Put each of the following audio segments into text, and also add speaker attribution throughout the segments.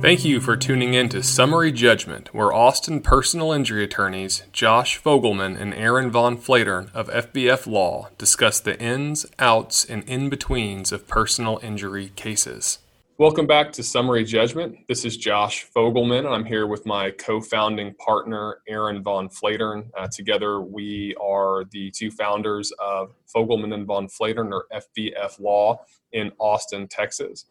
Speaker 1: Thank you for tuning in to Summary Judgment, where Austin personal injury attorneys Josh Fogelman and Aaron Von Flatern of FVF Law discuss the ins, outs, and in betweens of personal injury cases. Welcome back to Summary Judgment. This is Josh Fogelman, and I'm here with my co founding partner, Aaron Von Flatern. Uh, together, we are the two founders of Fogelman and Von Flatern, or FVF Law, in Austin, Texas.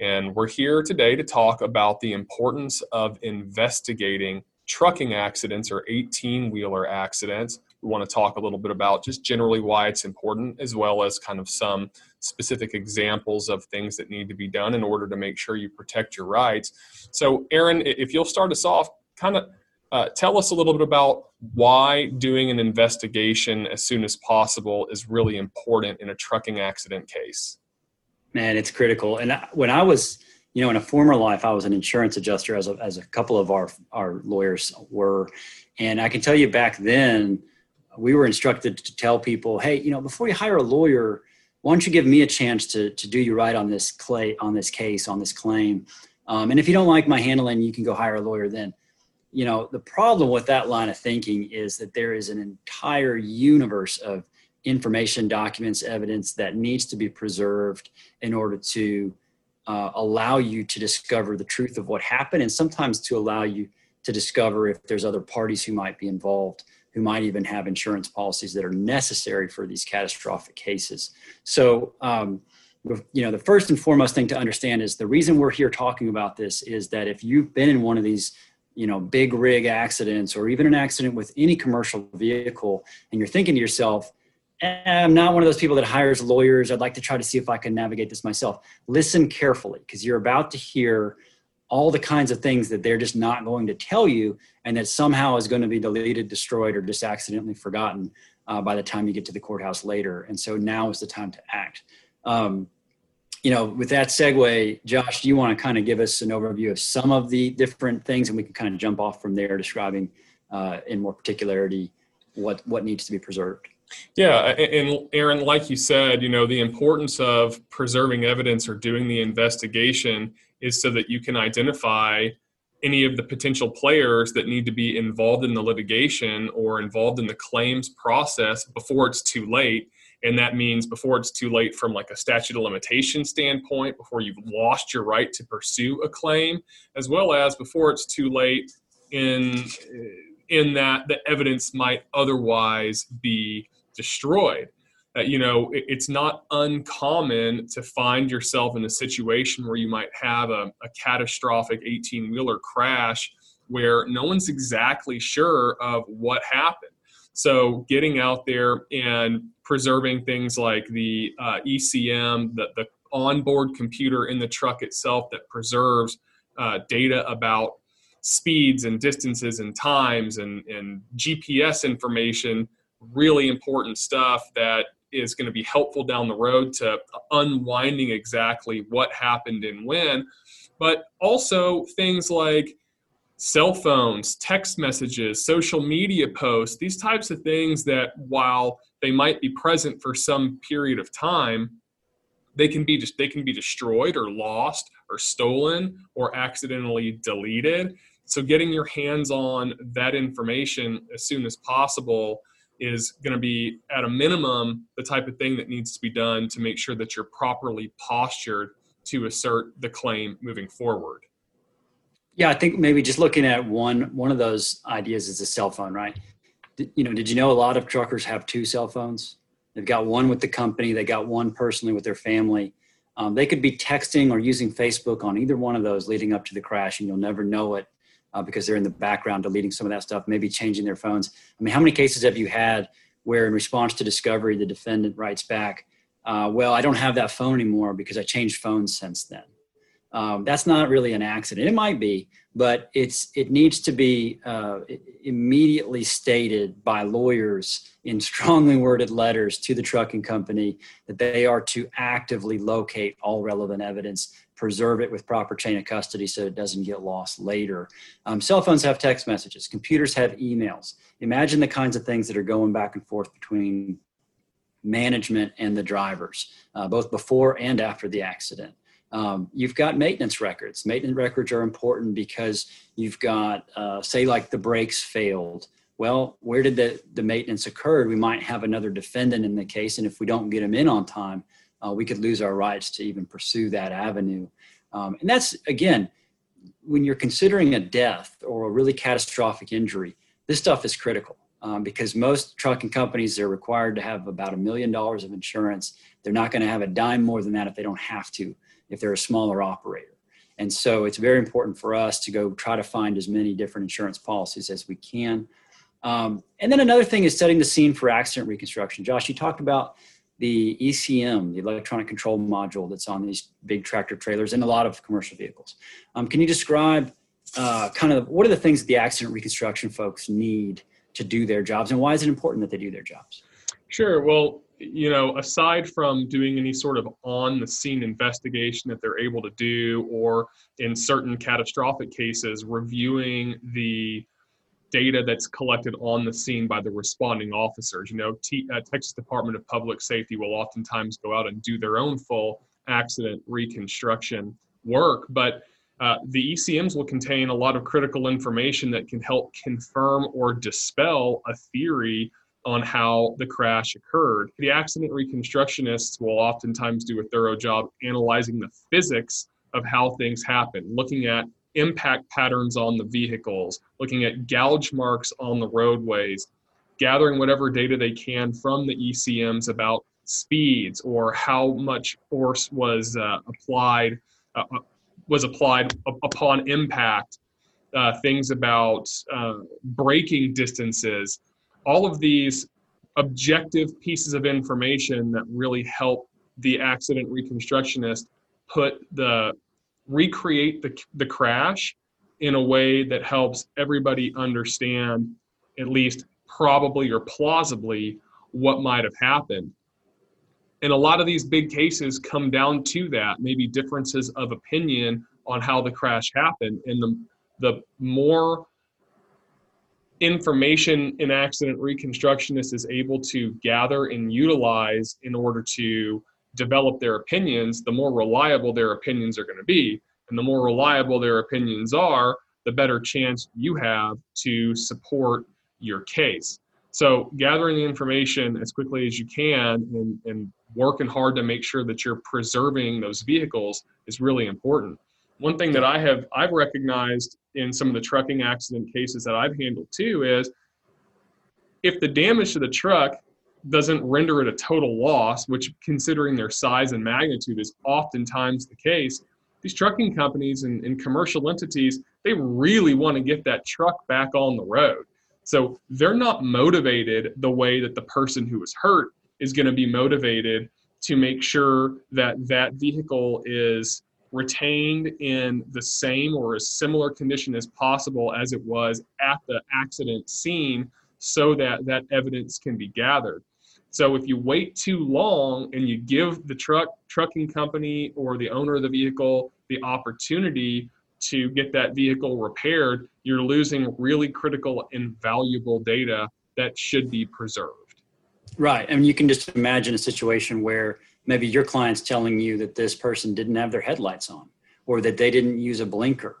Speaker 1: And we're here today to talk about the importance of investigating trucking accidents or 18 wheeler accidents. We want to talk a little bit about just generally why it's important, as well as kind of some specific examples of things that need to be done in order to make sure you protect your rights. So, Aaron, if you'll start us off, kind of uh, tell us a little bit about why doing an investigation as soon as possible is really important in a trucking accident case
Speaker 2: man, it's critical. And when I was, you know, in a former life, I was an insurance adjuster, as a, as a couple of our our lawyers were, and I can tell you back then, we were instructed to tell people, hey, you know, before you hire a lawyer, why don't you give me a chance to to do you right on this clay on this case on this claim, um, and if you don't like my handling, you can go hire a lawyer then. You know, the problem with that line of thinking is that there is an entire universe of information, documents, evidence that needs to be preserved in order to uh, allow you to discover the truth of what happened and sometimes to allow you to discover if there's other parties who might be involved who might even have insurance policies that are necessary for these catastrophic cases. So um, you know the first and foremost thing to understand is the reason we're here talking about this is that if you've been in one of these you know big rig accidents or even an accident with any commercial vehicle and you're thinking to yourself I'm not one of those people that hires lawyers. I'd like to try to see if I can navigate this myself. Listen carefully because you're about to hear all the kinds of things that they're just not going to tell you and that somehow is going to be deleted, destroyed, or just accidentally forgotten uh, by the time you get to the courthouse later. And so now is the time to act. Um, you know, with that segue, Josh, do you want to kind of give us an overview of some of the different things and we can kind of jump off from there describing uh, in more particularity what, what needs to be preserved?
Speaker 1: Yeah, and Aaron, like you said, you know, the importance of preserving evidence or doing the investigation is so that you can identify any of the potential players that need to be involved in the litigation or involved in the claims process before it's too late. And that means before it's too late from like a statute of limitation standpoint, before you've lost your right to pursue a claim, as well as before it's too late in in that the evidence might otherwise be destroyed. Uh, you know, it, it's not uncommon to find yourself in a situation where you might have a, a catastrophic 18 wheeler crash where no one's exactly sure of what happened. So, getting out there and preserving things like the uh, ECM, the, the onboard computer in the truck itself that preserves uh, data about speeds and distances and times and, and GPS information really important stuff that is going to be helpful down the road to unwinding exactly what happened and when. But also things like cell phones, text messages, social media posts, these types of things that while they might be present for some period of time, they can be just they can be destroyed or lost or stolen or accidentally deleted. So getting your hands on that information as soon as possible is going to be at a minimum the type of thing that needs to be done to make sure that you're properly postured to assert the claim moving forward.
Speaker 2: Yeah i think maybe just looking at one one of those ideas is a cell phone right? You know did you know a lot of truckers have two cell phones? They've got one with the company they got one personally with their family. Um, they could be texting or using facebook on either one of those leading up to the crash and you'll never know it uh, because they're in the background deleting some of that stuff, maybe changing their phones. I mean, how many cases have you had where, in response to discovery, the defendant writes back, uh, "Well, I don't have that phone anymore because I changed phones since then." Um, that's not really an accident. It might be, but it's it needs to be uh, immediately stated by lawyers in strongly worded letters to the trucking company that they are to actively locate all relevant evidence preserve it with proper chain of custody so it doesn't get lost later. Um, cell phones have text messages, computers have emails. Imagine the kinds of things that are going back and forth between management and the drivers, uh, both before and after the accident. Um, you've got maintenance records. Maintenance records are important because you've got, uh, say, like the brakes failed. Well, where did the, the maintenance occur? We might have another defendant in the case, and if we don't get them in on time, uh, we could lose our rights to even pursue that avenue. Um, and that's, again, when you're considering a death or a really catastrophic injury, this stuff is critical um, because most trucking companies are required to have about a million dollars of insurance. They're not going to have a dime more than that if they don't have to, if they're a smaller operator. And so it's very important for us to go try to find as many different insurance policies as we can. Um, and then another thing is setting the scene for accident reconstruction. Josh, you talked about the ECM, the electronic control module that's on these big tractor trailers and a lot of commercial vehicles. Um, can you describe uh, kind of what are the things that the accident reconstruction folks need to do their jobs and why is it important that they do their jobs?
Speaker 1: Sure. Well, you know, aside from doing any sort of on the scene investigation that they're able to do, or in certain catastrophic cases, reviewing the data that's collected on the scene by the responding officers. You know, T, uh, Texas Department of Public Safety will oftentimes go out and do their own full accident reconstruction work, but uh, the ECMs will contain a lot of critical information that can help confirm or dispel a theory on how the crash occurred. The accident reconstructionists will oftentimes do a thorough job analyzing the physics of how things happen, looking at impact patterns on the vehicles, looking at gouge marks on the roadways, gathering whatever data they can from the ECMs about speeds or how much force was uh, applied uh, uh was applied upon impact, uh, things about uh, braking distances, all of these objective pieces of information that really help the accident reconstructionist put the recreate the, the crash in a way that helps everybody understand at least probably or plausibly what might have happened. And a lot of these big cases come down to that maybe differences of opinion on how the crash happened. And the the more information an accident reconstructionist is able to gather and utilize in order to develop their opinions, the more reliable their opinions are going to be. And the more reliable their opinions are, the better chance you have to support your case. So, gathering the information as quickly as you can and, and working hard to make sure that you're preserving those vehicles is really important. One thing that I have I've recognized in some of the trucking accident cases that I've handled too is if the damage to the truck doesn't render it a total loss, which considering their size and magnitude is oftentimes the case, these trucking companies and, and commercial entities, they really want to get that truck back on the road. So they're not motivated the way that the person who was hurt is going to be motivated to make sure that that vehicle is retained in the same or as similar condition as possible as it was at the accident scene so that that evidence can be gathered. So if you wait too long and you give the truck trucking company or the owner of the vehicle the opportunity to get that vehicle repaired, you're losing really critical and valuable data that should be preserved.
Speaker 2: Right. and you can just imagine a situation where maybe your client's telling you that this person didn't have their headlights on or that they didn't use a blinker.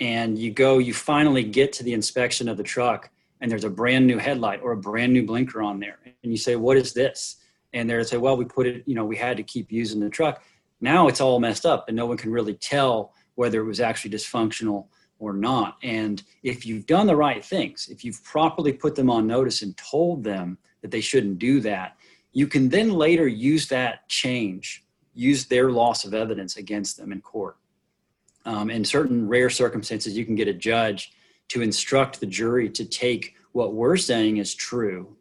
Speaker 2: And you go, you finally get to the inspection of the truck and there's a brand new headlight or a brand new blinker on there. And you say, What is this? And they say, Well, we put it, you know, we had to keep using the truck. Now it's all messed up and no one can really tell whether it was actually dysfunctional or not. And if you've done the right things, if you've properly put them on notice and told them that they shouldn't do that, you can then later use that change, use their loss of evidence against them in court. Um, in certain rare circumstances, you can get a judge to instruct the jury to take what we're saying is true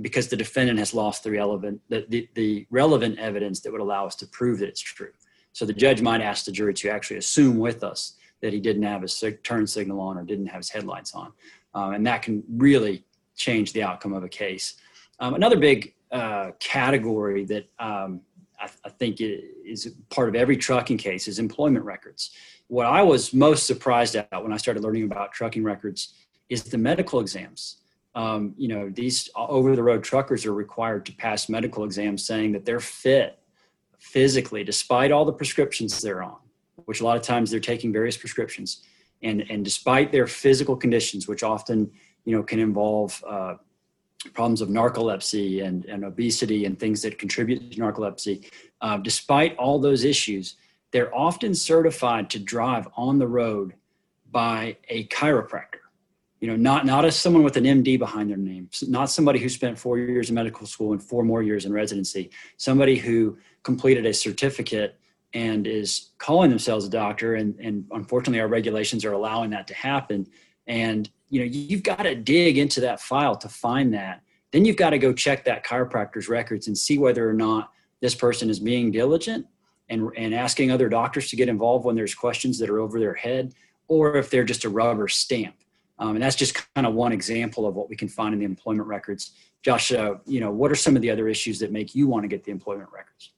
Speaker 2: because the defendant has lost the relevant, the, the, the relevant evidence that would allow us to prove that it's true. So the judge might ask the jury to actually assume with us that he didn't have his turn signal on or didn't have his headlights on. Um, and that can really change the outcome of a case. Um, another big uh, category that um, I, I, think is part of every trucking case is employment records. What I was most surprised at when I started learning about trucking records is the medical exams. Um, you know, these over the road truckers are required to pass medical exams saying that they're fit physically, despite all the prescriptions they're on, which a lot of times they're taking various prescriptions, and and despite their physical conditions, which often you know can involve uh, problems of narcolepsy and, and obesity and things that contribute to narcolepsy, uh, despite all those issues, they're often certified to drive on the road by a chiropractor. You know, not not as someone with an MD behind their name, not somebody who spent four years in medical school and four more years in residency, somebody who completed a certificate and is calling themselves a doctor. And, and unfortunately, our regulations are allowing that to happen. And you know, you've got to dig into that file to find that. Then you've got to go check that chiropractor's records and see whether or not this person is being diligent and, and asking other doctors to get involved when there's questions that are over their head, or if they're just a rubber stamp. Um, and that's just kind of one example of what we can find in the employment records. Josh, uh, you know, what are some of the other issues that make you want to get the employment records?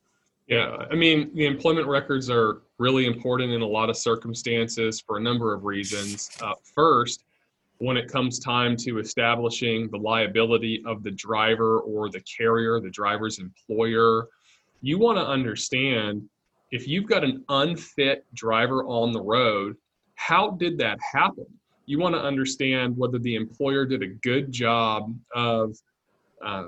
Speaker 1: Yeah, I mean, the employment records are really important in a lot of circumstances for a number of reasons. Uh, first, when it comes time to establishing the liability of the driver or the carrier, the driver's employer, you want to understand if you've got an unfit driver on the road, how did that happen? You want to understand whether the employer did a good job of uh,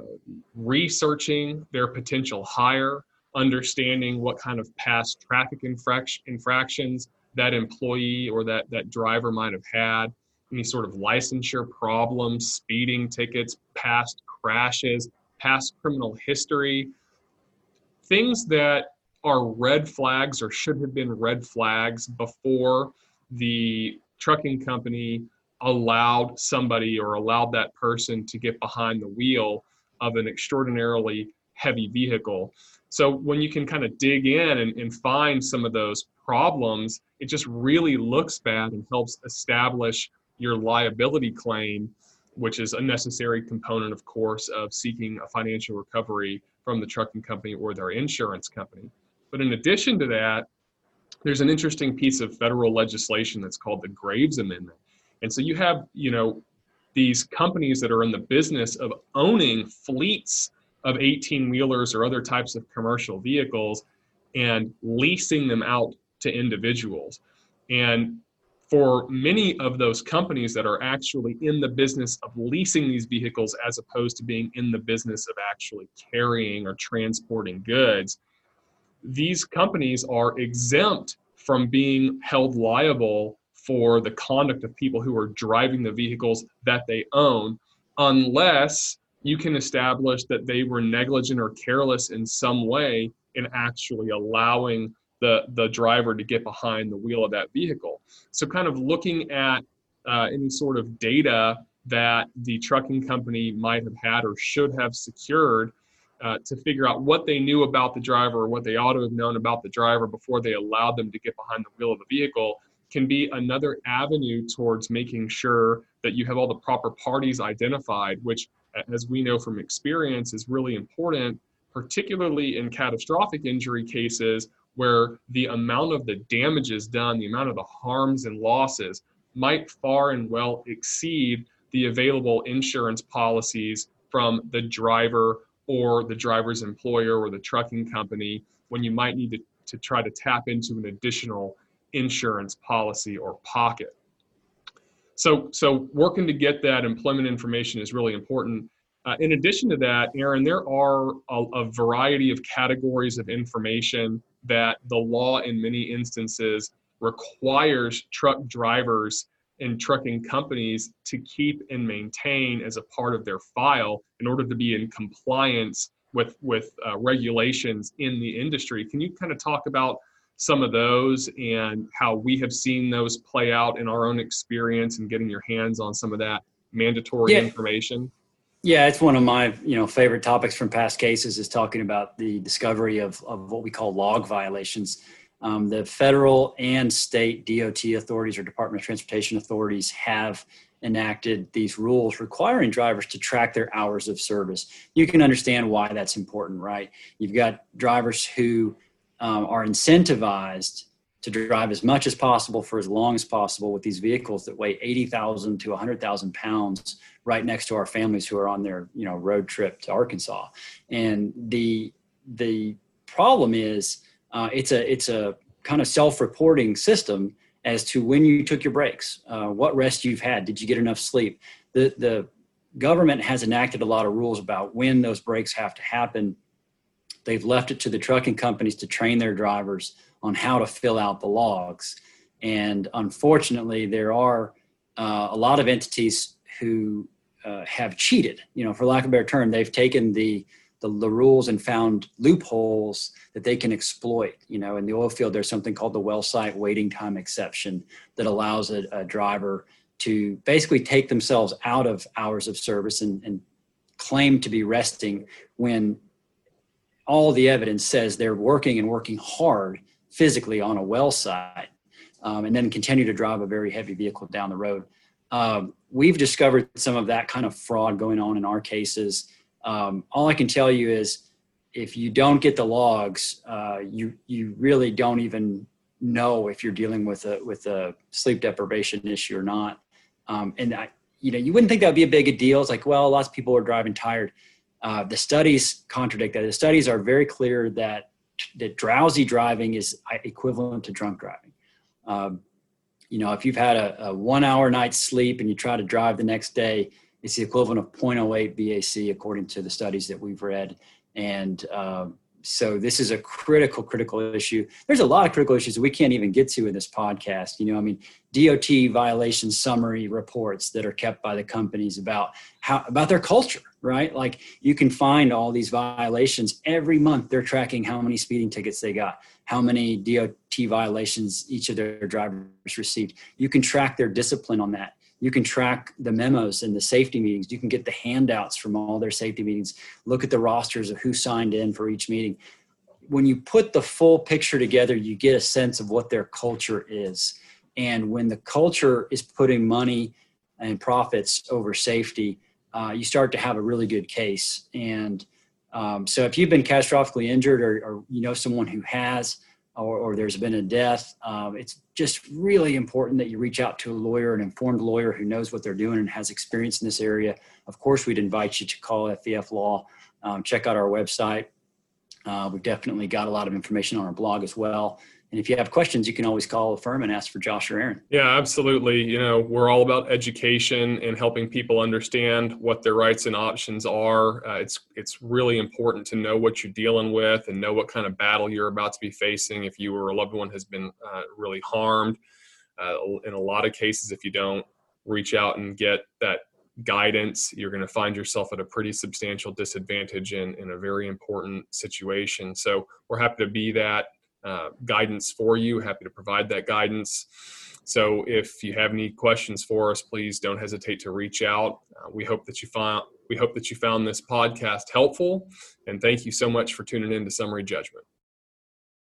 Speaker 1: researching their potential hire, understanding what kind of past traffic infraction, infractions that employee or that, that driver might have had, any sort of licensure problems, speeding tickets, past crashes, past criminal history, things that are red flags or should have been red flags before the trucking company allowed somebody or allowed that person to get behind the wheel of an extraordinarily heavy vehicle. So when you can kind of dig in and, and find some of those problems, it just really looks bad and helps establish your liability claim, which is a necessary component, of course, of seeking a financial recovery from the trucking company or their insurance company. But in addition to that, there's an interesting piece of federal legislation that's called the Graves Amendment. And so you have, you know, these companies that are in the business of owning fleets of 18 wheelers or other types of commercial vehicles and leasing them out to individuals. And for many of those companies that are actually in the business of leasing these vehicles as opposed to being in the business of actually carrying or transporting goods, these companies are exempt from being held liable for the conduct of people who are driving the vehicles that they own unless you can establish that they were negligent or careless in some way in actually allowing the, the driver to get behind the wheel of that vehicle. So, kind of looking at uh, any sort of data that the trucking company might have had or should have secured uh, to figure out what they knew about the driver or what they ought to have known about the driver before they allowed them to get behind the wheel of the vehicle can be another avenue towards making sure that you have all the proper parties identified, which, as we know from experience, is really important, particularly in catastrophic injury cases where the amount of the damages done, the amount of the harms and losses might far and well exceed the available insurance policies from the driver or the driver's employer or the trucking company when you might need to, to try to tap into an additional insurance policy or pocket. So, so working to get that employment information is really important. Uh, in addition to that, Aaron, there are a, a variety of categories of information that the law, in many instances, requires truck drivers and trucking companies to keep and maintain as a part of their file in order to be in compliance with with uh, regulations in the industry. Can you kind of talk about some of those and how we have seen those play out in our own experience and getting your hands on some of that mandatory yeah. information?
Speaker 2: Yeah, it's one of my you know favorite topics from past cases is talking about the discovery of, of what we call log violations um, the federal and state DOT authorities or Department of Transportation authorities have enacted these rules requiring drivers to track their hours of service. You can understand why that's important, right? You've got drivers who um, are incentivized to drive as much as possible for as long as possible with these vehicles that weigh 80,000 to 100,000 pounds right next to our families who are on their you know road trip to Arkansas. And the the problem is uh, it's a it's a kind of self-reporting system as to when you took your breaks, uh, what rest you've had, did you get enough sleep. The the government has enacted a lot of rules about when those breaks have to happen. They've left it to the trucking companies to train their drivers on how to fill out the logs, and unfortunately, there are uh, a lot of entities who uh, have cheated. You know, for lack of a better term, they've taken the the, the rules and found loopholes that they can exploit. You know, in the oil field, there's something called the well site waiting time exception that allows a, a driver to basically take themselves out of hours of service and, and claim to be resting when all the evidence says they're working and working hard physically on a well site um, and then continue to drive a very heavy vehicle down the road. Um, we've discovered some of that kind of fraud going on in our cases um, all I can tell you is if you don't get the logs, uh, you you really don't even know if you're dealing with a with a sleep deprivation issue or not. Um, and I, you know, you wouldn't think that would be a big deal. It's like, well, lots of people are driving tired. Uh, the studies contradict that. The studies are very clear that that drowsy driving is equivalent to drunk driving. Um, you know, if you've had a, a one hour night's sleep and you try to drive the next day, it's the equivalent of 0.08 BAC according to the studies that we've read. And um, so this is a critical, critical issue. There's a lot of critical issues we can't even get to in this podcast. You know, I mean, DOT violation summary reports that are kept by the companies about how about their culture, right? Like you can find all these violations every month. They're tracking how many speeding tickets they got, how many DOT violations each of their drivers received. You can track their discipline on that you can track the memos and the safety meetings. You can get the handouts from all their safety meetings. Look at the rosters of who signed in for each meeting. When you put the full picture together you get a sense of what their culture is. And when the culture is putting money and profits over safety uh, you start to have a really good case. And um, so if you've been catastrophically injured or, or you know someone who has or, or there's been a death, um, it's just really important that you reach out to a lawyer, an informed lawyer who knows what they're doing and has experience in this area. Of course, we'd invite you to call FVF Law. Um, check out our website. Uh, we've definitely got a lot of information on our blog as well. And if you have questions, you can always call the firm and ask for Josh or Aaron.
Speaker 1: Yeah, absolutely. You know, we're all about education and helping people understand what their rights and options are. Uh, it's it's really important to know what you're dealing with and know what kind of battle you're about to be facing if you or a loved one has been uh, really harmed. Uh, in a lot of cases, if you don't reach out and get that guidance, you're going to find yourself at a pretty substantial disadvantage in, in a very important situation. So we're happy to be that uh, guidance for you. Happy to provide that guidance. So if you have any questions for us, please don't hesitate to reach out. Uh, we hope that you found we hope that you found this podcast helpful, and thank you so much for tuning in to Summary Judgment.